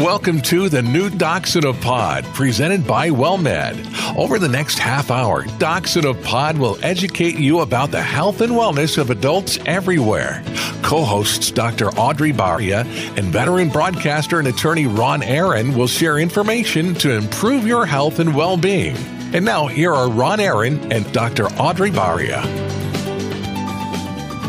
Welcome to the new Docs in a Pod, presented by WellMed. Over the next half hour, Docs in a Pod will educate you about the health and wellness of adults everywhere. Co hosts Dr. Audrey Baria and veteran broadcaster and attorney Ron Aaron will share information to improve your health and well being. And now, here are Ron Aaron and Dr. Audrey Baria.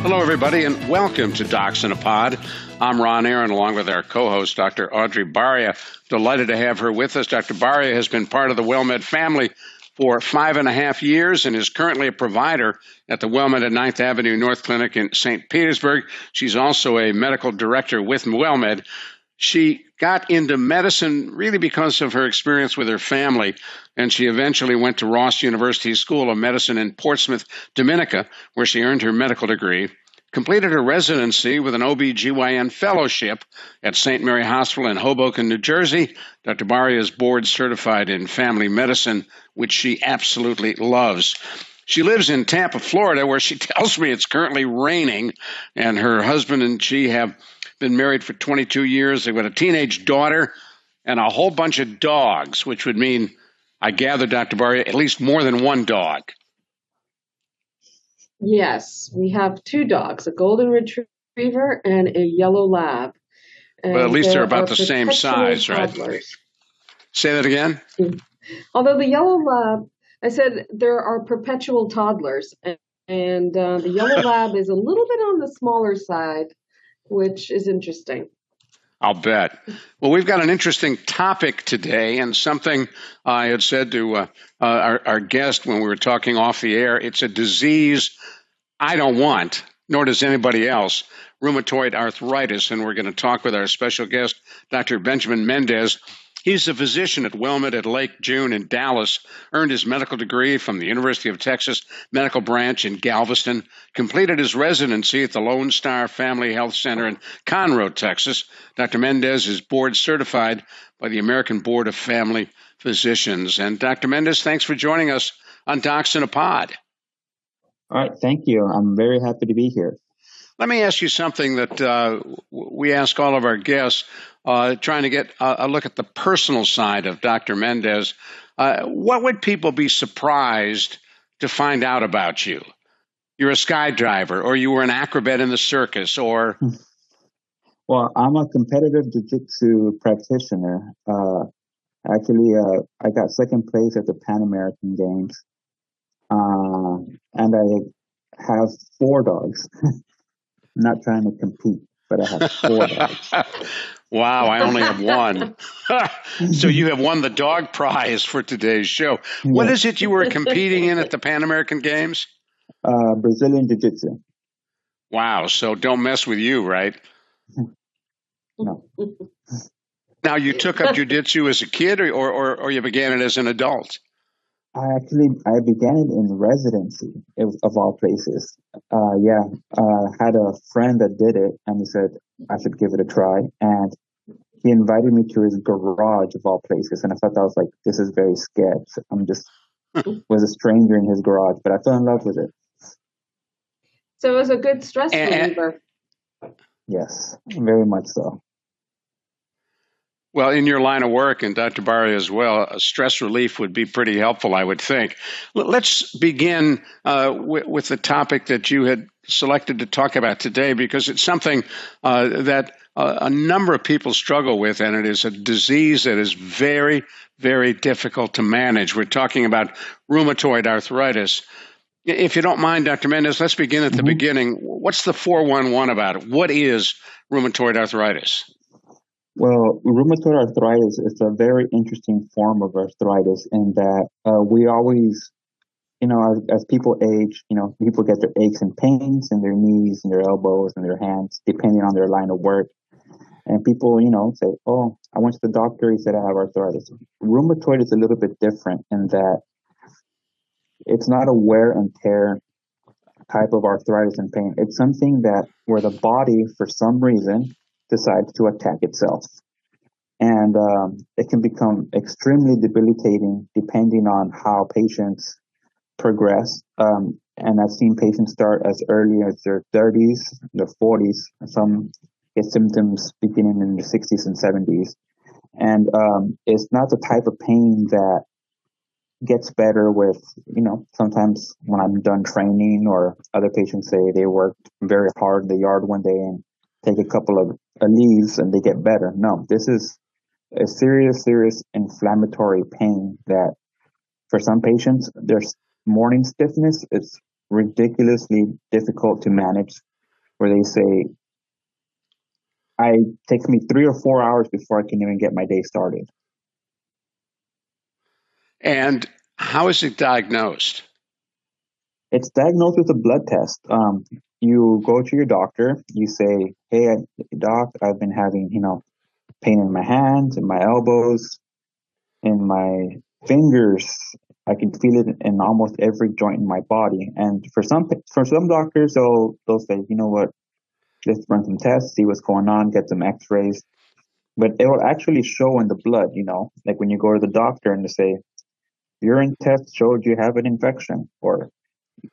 Hello, everybody, and welcome to Docs in a Pod. I'm Ron Aaron, along with our co host, Dr. Audrey Baria. Delighted to have her with us. Dr. Baria has been part of the WellMed family for five and a half years and is currently a provider at the WellMed at 9th Avenue North Clinic in St. Petersburg. She's also a medical director with WellMed. She got into medicine really because of her experience with her family, and she eventually went to Ross University School of Medicine in Portsmouth, Dominica, where she earned her medical degree completed her residency with an OB/GYN fellowship at St. Mary Hospital in Hoboken, New Jersey. Dr. Baria is board certified in family medicine, which she absolutely loves. She lives in Tampa, Florida, where she tells me it's currently raining, and her husband and she have been married for 22 years. They've got a teenage daughter and a whole bunch of dogs, which would mean, I gather, Dr. Baria, at least more than one dog. Yes, we have two dogs, a golden retriever and a yellow lab. And but at least they're about the same size, toddlers. right? Say that again. Although the yellow lab, I said there are perpetual toddlers, and uh, the yellow lab is a little bit on the smaller side, which is interesting. I'll bet. Well, we've got an interesting topic today, and something I had said to uh, uh, our, our guest when we were talking off the air. It's a disease I don't want, nor does anybody else, rheumatoid arthritis. And we're going to talk with our special guest, Dr. Benjamin Mendez. He's a physician at WellMed at Lake June in Dallas, earned his medical degree from the University of Texas Medical Branch in Galveston, completed his residency at the Lone Star Family Health Center in Conroe, Texas. Dr. Mendez is board certified by the American Board of Family Physicians. And Dr. Mendez, thanks for joining us on Docs in a Pod. All right, thank you. I'm very happy to be here. Let me ask you something that uh, we ask all of our guests uh, trying to get a, a, look at the personal side of Dr. Mendez. Uh, what would people be surprised to find out about you? You're a skydiver, or you were an acrobat in the circus, or. Well, I'm a competitive jiu-jitsu practitioner. Uh, actually, uh, I got second place at the Pan American Games, uh, and I have four dogs. I'm not trying to compete, but I have four dogs. Wow, I only have one. so you have won the dog prize for today's show. What is it you were competing in at the Pan American Games? Uh, Brazilian Jiu Jitsu. Wow, so don't mess with you, right? No. Now, you took up Jiu Jitsu as a kid or, or, or you began it as an adult? I actually I began it in residency of, of all places. Uh, yeah, uh, had a friend that did it, and he said I should give it a try, and he invited me to his garage of all places, and I thought that was like this is very sketch. I'm just was a stranger in his garage, but I fell in love with it. So it was a good stress reliever. Yes, very much so. Well, in your line of work, and Dr. Baria as well, stress relief would be pretty helpful, I would think. Let's begin uh, with, with, the topic that you had selected to talk about today, because it's something uh, that uh, a number of people struggle with, and it is a disease that is very, very difficult to manage. We're talking about rheumatoid arthritis. If you don't mind, Dr. Mendez, let's begin at the mm-hmm. beginning. What's the 411 about it? What is rheumatoid arthritis? Well, rheumatoid arthritis is a very interesting form of arthritis in that uh, we always, you know, as, as, people age, you know, people get their aches and pains in their knees and their elbows and their hands, depending on their line of work. And people, you know, say, oh, I went to the doctor, he said I have arthritis. Rheumatoid is a little bit different in that it's not a wear and tear type of arthritis and pain. It's something that where the body, for some reason, decides to attack itself. And um, it can become extremely debilitating depending on how patients progress. Um, and I've seen patients start as early as their 30s, their 40s, some get symptoms beginning in the 60s and 70s. And um, it's not the type of pain that gets better with, you know, sometimes when I'm done training or other patients say they worked very hard in the yard one day and take a couple of Aleves and they get better. No, this is a serious, serious inflammatory pain that for some patients, there's morning stiffness. It's ridiculously difficult to manage where they say, I takes me three or four hours before I can even get my day started. And how is it diagnosed? It's diagnosed with a blood test. Um, you go to your doctor. You say, "Hey, doc, I've been having you know pain in my hands, in my elbows, in my fingers. I can feel it in almost every joint in my body." And for some for some doctors, they'll they'll say, "You know what? Let's run some tests, see what's going on, get some X-rays." But it will actually show in the blood. You know, like when you go to the doctor and they say, "Urine test showed you have an infection," or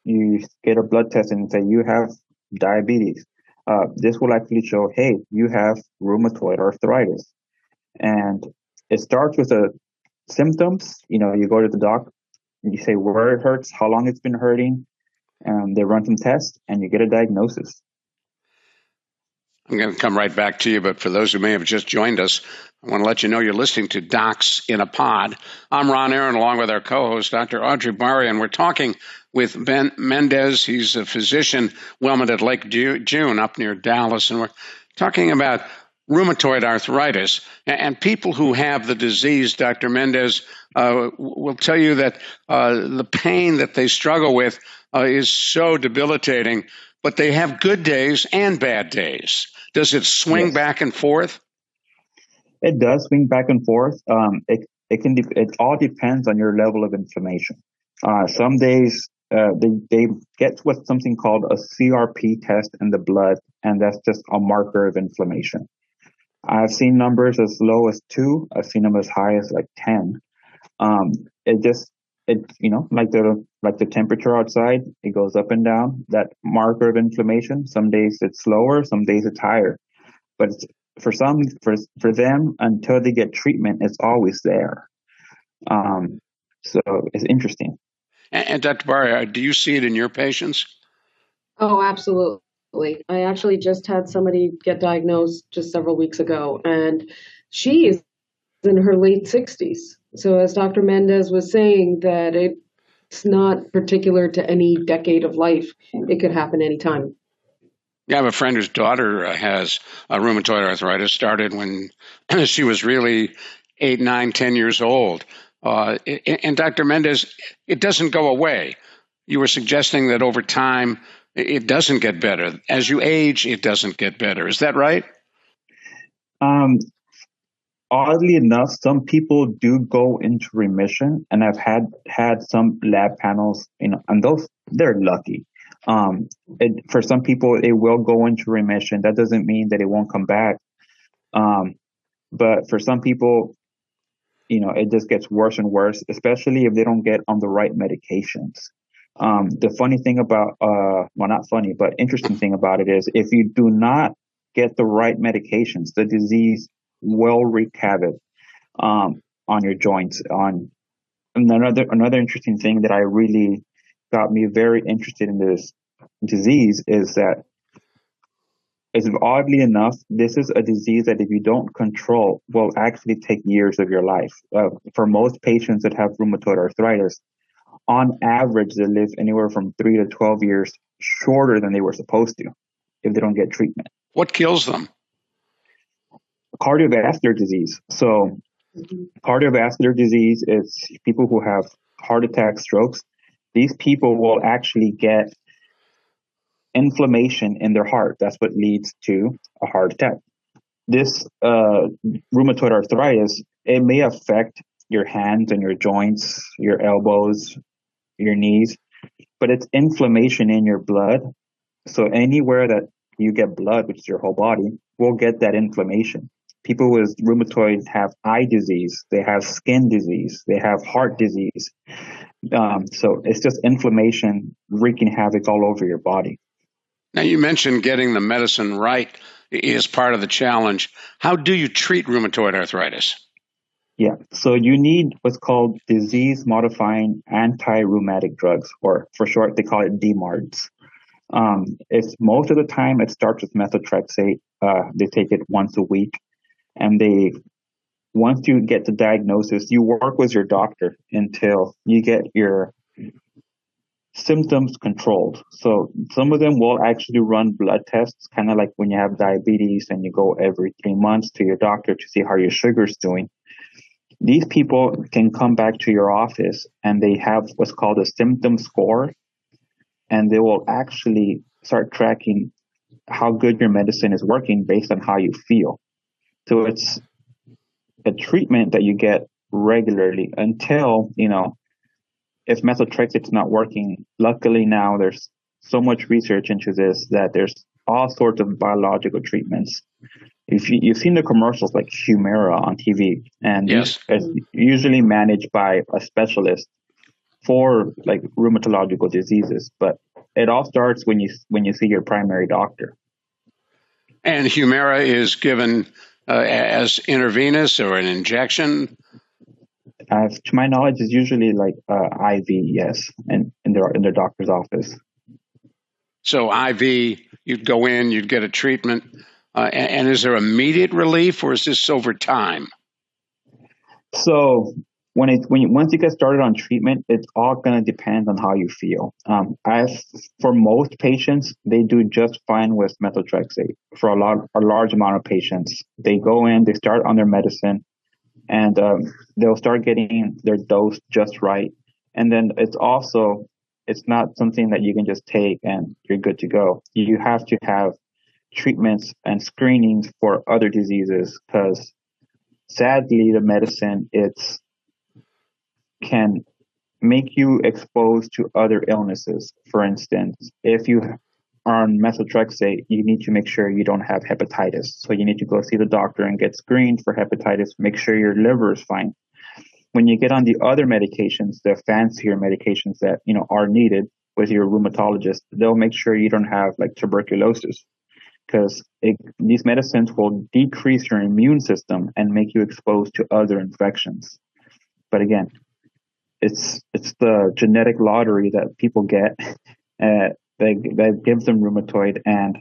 you get a blood test and say you have diabetes, uh, this will actually show, hey, you have rheumatoid arthritis. And it starts with the symptoms. You know, you go to the doc, and you say where it hurts, how long it's been hurting, and they run some tests, and you get a diagnosis. I'm going to come right back to you, but for those who may have just joined us, I want to let you know you're listening to Docs in a Pod. I'm Ron Aaron, along with our co-host, Dr. Audrey Baria, and we're talking with Ben Mendez. He's a physician, WellMed at Lake June up near Dallas, and we're talking about rheumatoid arthritis. And people who have the disease, Dr. Mendez, uh, will tell you that uh, the pain that they struggle with uh, is so debilitating, but they have good days and bad days. Does it swing yes. back and forth? It does swing back and forth. Um, it it can de- it all depends on your level of inflammation. Uh, some days uh, they they get what's something called a CRP test in the blood, and that's just a marker of inflammation. I've seen numbers as low as two. I've seen them as high as like ten. Um, it just it you know like the like the temperature outside, it goes up and down. That marker of inflammation. Some days it's lower, some days it's higher. But it's, for some for for them until they get treatment, it's always there. Um, so it's interesting. And, and Dr. Baria, do you see it in your patients? Oh, absolutely. I actually just had somebody get diagnosed just several weeks ago, and she is in her late 60s. So, as Dr. Mendez was saying, that it's not particular to any decade of life, it could happen anytime. Yeah, I have a friend whose daughter uh, has rheumatoid arthritis. Started when she was really eight, nine, ten years old. Uh, and Dr. Mendez, it doesn't go away. You were suggesting that over time it doesn't get better. As you age, it doesn't get better. Is that right? Um, oddly enough, some people do go into remission, and I've had had some lab panels, you know, and those they're lucky. Um, it, for some people, it will go into remission. That doesn't mean that it won't come back. Um, but for some people, you know, it just gets worse and worse, especially if they don't get on the right medications. Um, the funny thing about, uh, well, not funny, but interesting thing about it is if you do not get the right medications, the disease will wreak havoc, um, on your joints. On another, another interesting thing that I really got me very interested in this disease is that is oddly enough, this is a disease that if you don't control will actually take years of your life. Uh, for most patients that have rheumatoid arthritis, on average, they live anywhere from three to 12 years shorter than they were supposed to if they don't get treatment. What kills them? Cardiovascular disease. So, cardiovascular disease is people who have heart attacks, strokes. These people will actually get inflammation in their heart. That's what leads to a heart attack. This uh, rheumatoid arthritis, it may affect your hands and your joints, your elbows, your knees, but it's inflammation in your blood. So anywhere that you get blood, which is your whole body, will get that inflammation. People with rheumatoid have eye disease, they have skin disease, they have heart disease. Um, so it's just inflammation wreaking havoc all over your body. Now, you mentioned getting the medicine right is part of the challenge. How do you treat rheumatoid arthritis? Yeah. So you need what's called disease modifying anti-rheumatic drugs, or for short, they call it DMARDs. Um, it's most of the time it starts with methotrexate. Uh, they take it once a week, and they once you get the diagnosis, you work with your doctor until you get your symptoms controlled. So some of them will actually run blood tests, kind of like when you have diabetes and you go every three months to your doctor to see how your sugar's doing. These people can come back to your office and they have what's called a symptom score, and they will actually start tracking how good your medicine is working based on how you feel. So it's a treatment that you get regularly until, you know, if methotrexate's not working, luckily now there's so much research into this that there's all sorts of biological treatments. If you, have seen the commercials like Humira on TV, and yes. it's usually managed by a specialist for like rheumatological diseases, but it all starts when you when you see your primary doctor. And Humira is given uh, as intravenous or an injection. To my knowledge, is usually like uh, IV, yes, and in their in their doctor's office. So IV, you'd go in, you'd get a treatment, uh, and, and, is there immediate relief, or is this over time? So when it when you, once you get started on treatment, it's all going to depend on how you feel. Um, as for most patients, they do just fine with methotrexate. For a lot a large amount of patients, they go in, they start on their medicine, and um, they'll start getting their dose just right. And then it's also it's not something that you can just take and you're good to go. You have to have treatments and screenings for other diseases because sadly the medicine it's can make you exposed to other illnesses. For instance, if you on methotrexate, you need to make sure you don't have hepatitis. So you need to go see the doctor and get screened for hepatitis, make sure your liver is fine. When you get on the other medications, the fancier medications that, you know, are needed with your rheumatologist, they'll make sure you don't have like tuberculosis because these medicines will decrease your immune system and make you exposed to other infections. But again, it's it's the genetic lottery that people get uh, that that gives them rheumatoid, and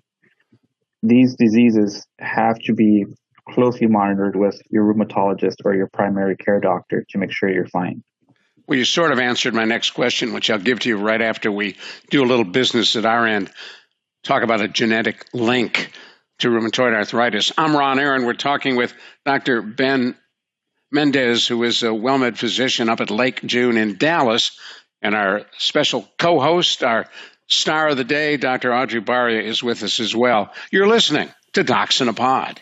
these diseases have to be closely monitored with your rheumatologist or your primary care doctor to make sure you're fine. Well, you sort of answered my next question, which I'll give to you right after we do a little business at our end. Talk about a genetic link to rheumatoid arthritis. I'm Ron Aaron. We're talking with Dr. Ben Mendez, who is a WellMed physician up at Lake June in Dallas, and our special co host, our star of the day, Dr. Audrey Baria, is with us as well. You're listening to Docs in a Pod.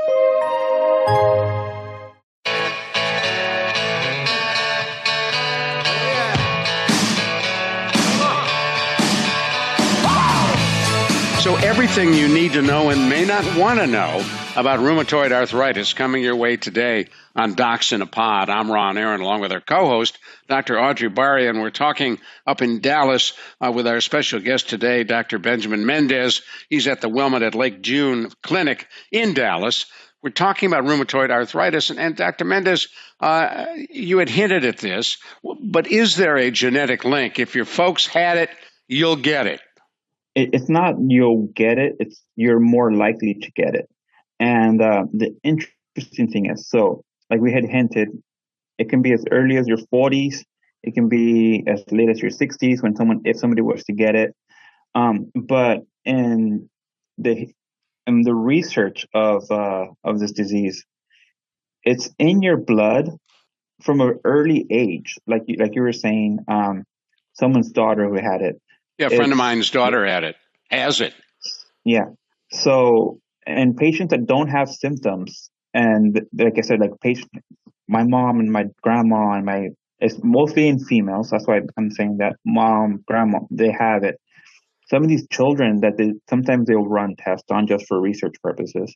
So, everything you need to know and may not want to know about rheumatoid arthritis coming your way today on Docs in a Pod. I'm Ron Aaron, along with our co host, Dr. Audrey Baria, and we're talking up in Dallas uh, with our special guest today, Dr. Benjamin Mendez. He's at the WellMed at Lake June Clinic in Dallas. We're talking about rheumatoid arthritis, and, and Dr. Mendez, uh, you had hinted at this, but is there a genetic link? If your folks had it, you'll get it it, it's not you'll get it; it's you're more likely to get it. And uh, the interesting thing is, so like we had hinted, it can be as early as your 40s. It can be as late as your 60s when someone, if somebody was to get it. Um, but in the in the research of uh, of this disease, it's in your blood from an early age, like you, like you were saying. Um, someone's daughter who had it, yeah, a friend of mine's daughter had it, has it. Yeah. So, and patients that don't have symptoms, and like I said, like patient, my mom and my grandma and my it's mostly in females. That's why I'm saying that mom, grandma, they have it. Some of these children that they sometimes they'll run tests on just for research purposes.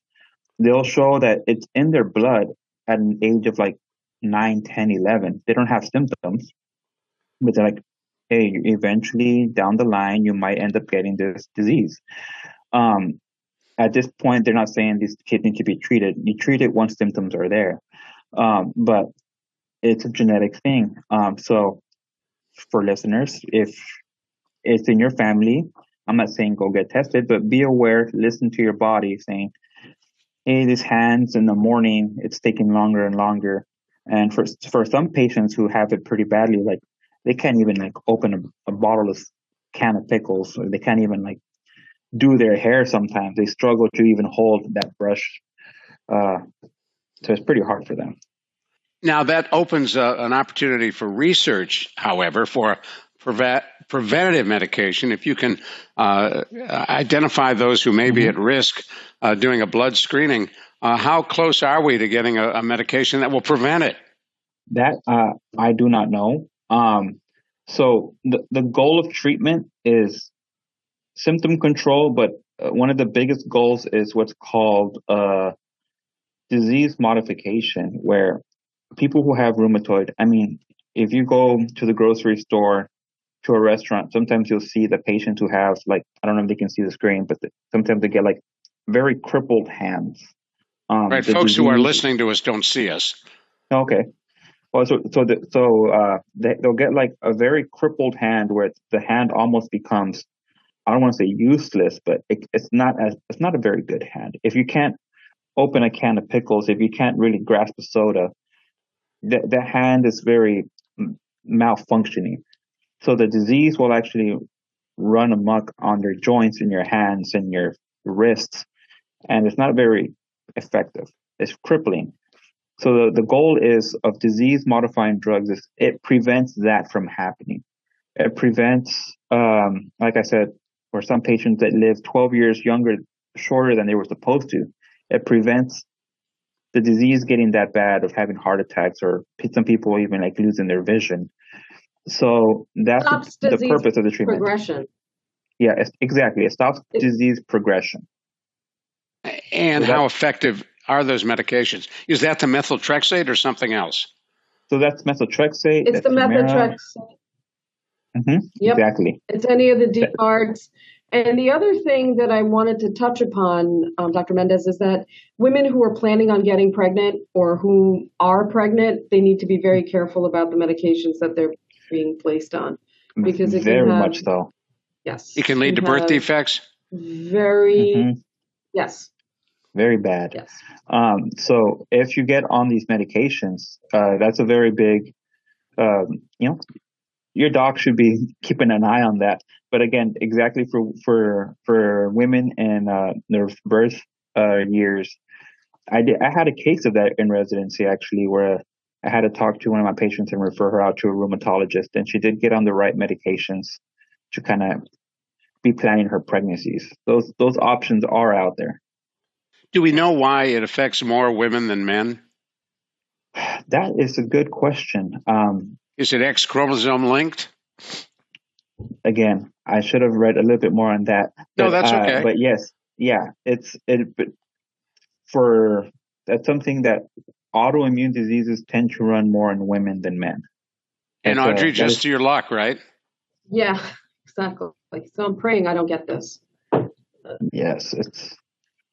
They'll show that it's in their blood at an age of like 9, 10, 11. They don't have symptoms, but they're like, hey, eventually down the line, you might end up getting this disease. Um, at this point, they're not saying these kids need to be treated. You treat it once symptoms are there. Um, but it's a genetic thing. Um, so for listeners, if it's in your family, I'm not saying go get tested, but be aware, listen to your body saying, Hey, these hands in the morning, it's taking longer and longer. And for, for some patients who have it pretty badly, like they can't even like open a, a bottle of can of pickles or they can't even like do their hair sometimes. They struggle to even hold that brush. Uh, so it's pretty hard for them. Now, that opens uh, an opportunity for research, however, for prevent, preventative medication. If you can uh, identify those who may mm-hmm. be at risk uh, doing a blood screening, uh, how close are we to getting a, a, medication that will prevent it? That uh, I do not know. Um, so the, the goal of treatment is symptom control, but uh, one of the biggest goals is what's called uh, disease modification, where people who have rheumatoid, I mean, if you go to the grocery store, to a restaurant, sometimes you'll see the patients who have like, I don't know if they can see the screen, but the, sometimes they get like very crippled hands. Um, right. Folks disease, who are listening to us don't see us. Okay. Well, so so the, so uh, they, they'll get like a very crippled hand where the hand almost becomes I don't want to say useless, but it, it's not as it's not a very good hand. If you can't open a can of pickles, if you can't really grasp a soda, the, the hand is very malfunctioning. So the disease will actually run amok on your joints in your hands and your wrists, and it's not very effective. It's crippling. So the, the goal is of disease modifying drugs is it prevents that from happening. It prevents, um, like I said, for some patients that live 12 years younger, shorter than they were supposed to, it prevents the disease getting that bad of having heart attacks or some people even like losing their vision. So that's the, the, purpose of the treatment. Progression. Yeah, exactly. It stops it, disease progression. And so how effective are those medications? Is that the methotrexate or something else? So that's methotrexate. It's the methotrexate. Mm-hmm. Yep. Exactly. It's any of the DMARDs. And the other thing that I wanted to touch upon, um, Dr. Mendez, is that women who are planning on getting pregnant or who are pregnant, they need to be very careful about the medications that they're being placed on because it very have, much so. Yes, it can lead to birth defects. Very mm-hmm. yes, very bad. Yes. Um, so if you get on these medications, uh, that's a very big, um, you know, your doc should be keeping an eye on that. But again, exactly for for for women in uh, their birth uh, years, I did. I had a case of that in residency actually, where I had to talk to one of my patients and refer her out to a rheumatologist, and she did get on the right medications to kind of be planning her pregnancies. Those those options are out there. Do we know why it affects more women than men? That is a good question. Um, is it X chromosome linked? Again, I should have read a little bit more on that. But, no, that's uh, okay. Uh, but yes, yeah, it's it. But for that's something that autoimmune diseases tend to run more in women than men. And that's Audrey, a, just is, to your luck, right? Yeah, exactly. So I'm praying I don't get this. Yes, it's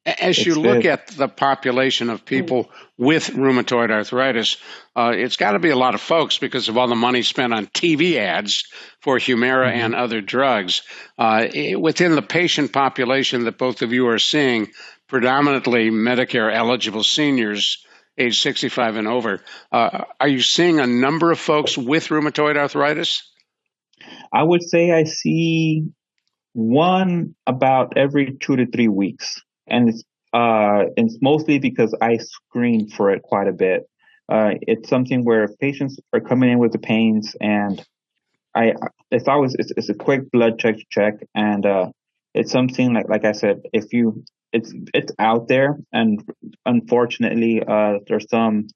as you look at the population of people with rheumatoid arthritis, uh, it's got to be a lot of folks because of all the money spent on TV ads for Humira mm-hmm. and other drugs. Uh, within the patient population that both of you are seeing, predominantly Medicare eligible seniors age 65 and over, uh, are you seeing a number of folks with rheumatoid arthritis? I would say I see one about every two to three weeks and it's uh, it's mostly because I screen for it quite a bit. Uh, it's something where patients are coming in with the pains, and I if I was it's, it's a quick blood check check, and uh, it's something like like I said, if you it's it's out there, and unfortunately, uh, there's some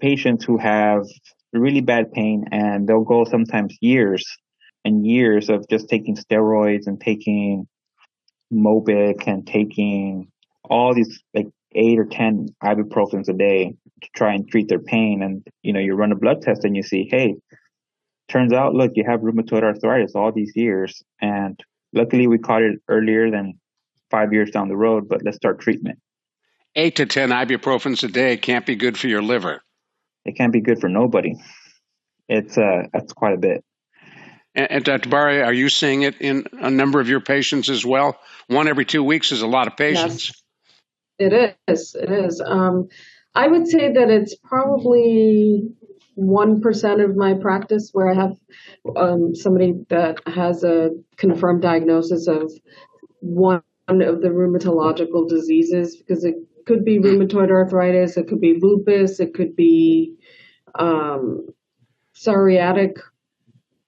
patients who have really bad pain and they'll go sometimes years and years of just taking steroids and taking Mobic and taking all these like eight or 10 ibuprofens a day to try and treat their pain. And, you know, you run a blood test and you see, hey, turns out, look, you have rheumatoid arthritis all these years. And luckily we caught it earlier than five years down the road, but let's start treatment. Eight to 10 ibuprofens a day can't be good for your liver. It can't be good for nobody. It's, uh, that's quite a bit. And, and Dr. Baria, are you seeing it in a number of your patients as well? One every two weeks is a lot of patients. Yes. It is. It is. Um, I would say that it's probably one percent of my practice where I have um, somebody that has a confirmed diagnosis of one of the rheumatological diseases because it could be rheumatoid arthritis, it could be lupus, it could be um, psoriatic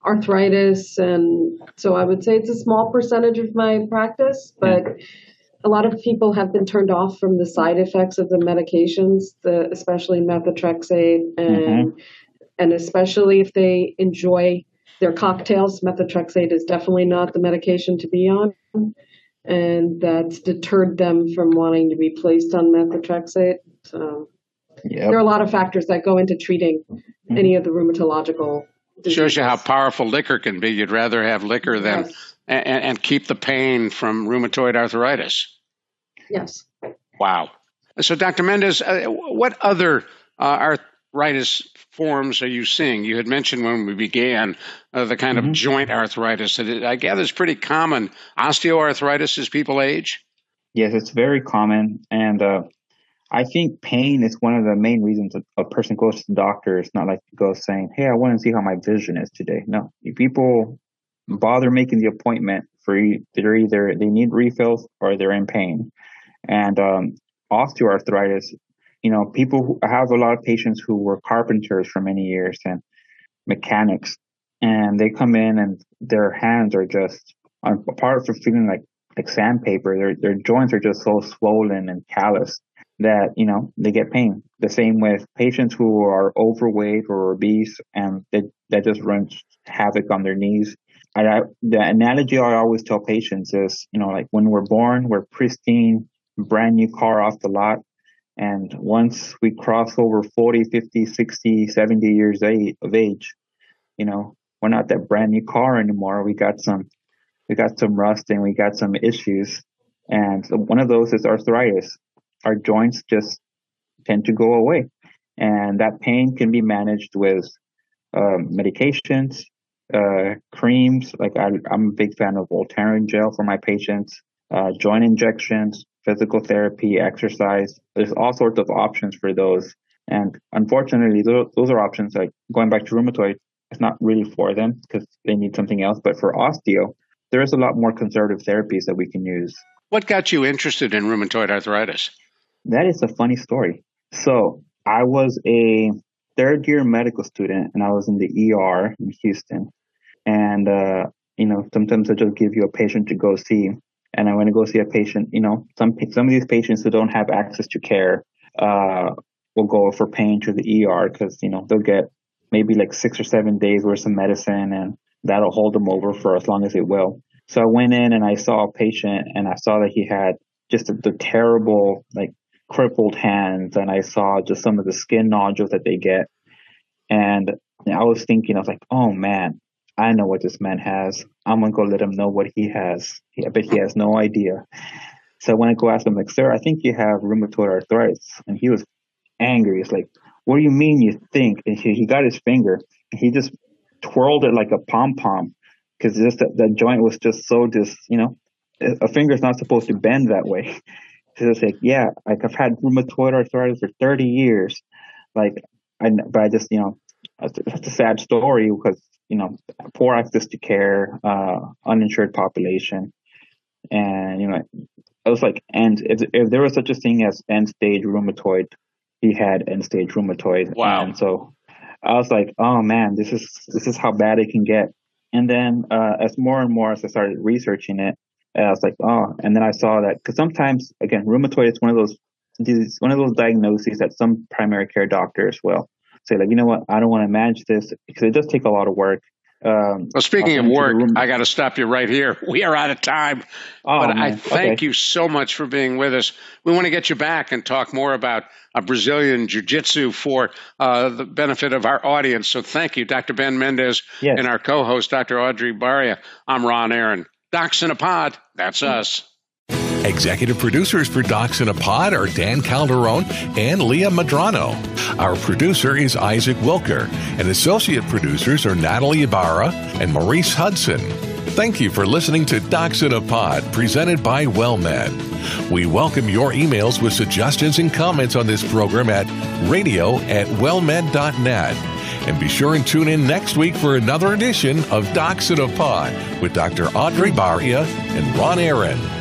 arthritis, and so I would say it's a small percentage of my practice, but a lot of people have been turned off from the side effects of the medications, the, especially methotrexate, and mm-hmm. and especially if they enjoy their cocktails. Methotrexate is definitely not the medication to be on, and that's deterred them from wanting to be placed on methotrexate. So yep. there are a lot of factors that go into treating mm-hmm. any of the rheumatological. Diseases. Shows you how powerful liquor can be. You'd rather have liquor than yes and, and keep the pain from rheumatoid arthritis. Yes. Wow. So, Dr. Mendez, uh, what other uh, arthritis forms are you seeing? You had mentioned when we began uh, the kind mm-hmm. of joint arthritis that it, I gather is pretty common. Osteoarthritis as people age? Yes, it's very common. And uh, I think pain is one of the main reasons a, a person goes to the doctor. It's not like you go saying, Hey, I want to see how my vision is today. No, people bother making the appointment for they're either they need refills or they're in pain. And um, osteoarthritis, you know, people who have a lot of patients who were carpenters for many years and mechanics, and they come in and their hands are just apart from feeling like like sandpaper, their their joints are just so swollen and calloused that you know they get pain. The same with patients who are overweight or obese, and that that just runs havoc on their knees. I, the analogy I always tell patients is, you know, like when we're born, we're pristine, brand new car off the lot. And once we cross over 40, 50, 60, 70 years of age, you know, we're not that brand new car anymore. We got some, we got some rust and we got some issues. And so one of those is arthritis. Our joints just tend to go away. And that pain can be managed with um, medications, uh, creams. Like I, am a big fan of Voltaren gel for my patients, uh, joint injections, physical therapy, exercise. There's all sorts of options for those. And unfortunately, those, those are options like going back to rheumatoid. It's not really for them because they need something else. But for osteo, there is a lot more conservative therapies that we can use. What got you interested in rheumatoid arthritis? That is a funny story. So I was a third year medical student and I was in the ER in Houston. And, uh, you know, sometimes I just give you a patient to go see. And I want to go see a patient, you know, some, some of these patients who don't have access to care, uh, will go for pain to the ER because, you know, they'll get maybe like six or seven days worth of medicine and that'll hold them over for as long as it will. So I went in and I saw a patient and I saw that he had just the terrible, like crippled hands and I saw just some of the skin nodules that they get. And I was thinking, I was like, oh man, I know what this man has. I'm gonna go let him know what he has. I bet he has no idea. So I went to go ask him, like, sir, I think you have rheumatoid arthritis. And he was angry. He's like, what do you mean you think? And he, he got his finger he just twirled it like a pom pom because just that, that joint was just so just, you know, a finger is not supposed to bend that way. So it's like, yeah, like I've had rheumatoid arthritis for 30 years. Like, I, but I just, you know, that's a sad story because you know, poor access to care, uh, uninsured population. And, you know, I was like, and if, if there was such a thing as end stage rheumatoid, he had end stage rheumatoid. Wow. And so I was like, oh man, this is, this is how bad it can get. And then, uh, as more and more as I started researching it, I was like, oh, and then I saw that because sometimes, again, rheumatoid is one of those these one of those diagnoses that some primary care doctors will say like, you know what, I don't want to manage this because it does take a lot of work. Um, well, speaking of work, I got to stop you right here. We are out of time. Oh, but man. I thank okay. you so much for being with us. We want to get you back and talk more about a Brazilian Jiu Jitsu for uh, the benefit of our audience. So thank you, Dr. Ben Mendez, yes. and our co host, Dr. Audrey Baria. I'm Ron Aaron. Docs in a Pod, that's mm-hmm. us. Executive producers for Docs in a Pod are Dan Calderon and Leah Madrano. Our producer is Isaac Wilker, and associate producers are Natalie Ibarra and Maurice Hudson. Thank you for listening to Docs in a Pod, presented by WellMed. We welcome your emails with suggestions and comments on this program at radio at wellmed.net. And be sure and tune in next week for another edition of Docs in a Pod with Dr. Audrey Baria and Ron Aaron.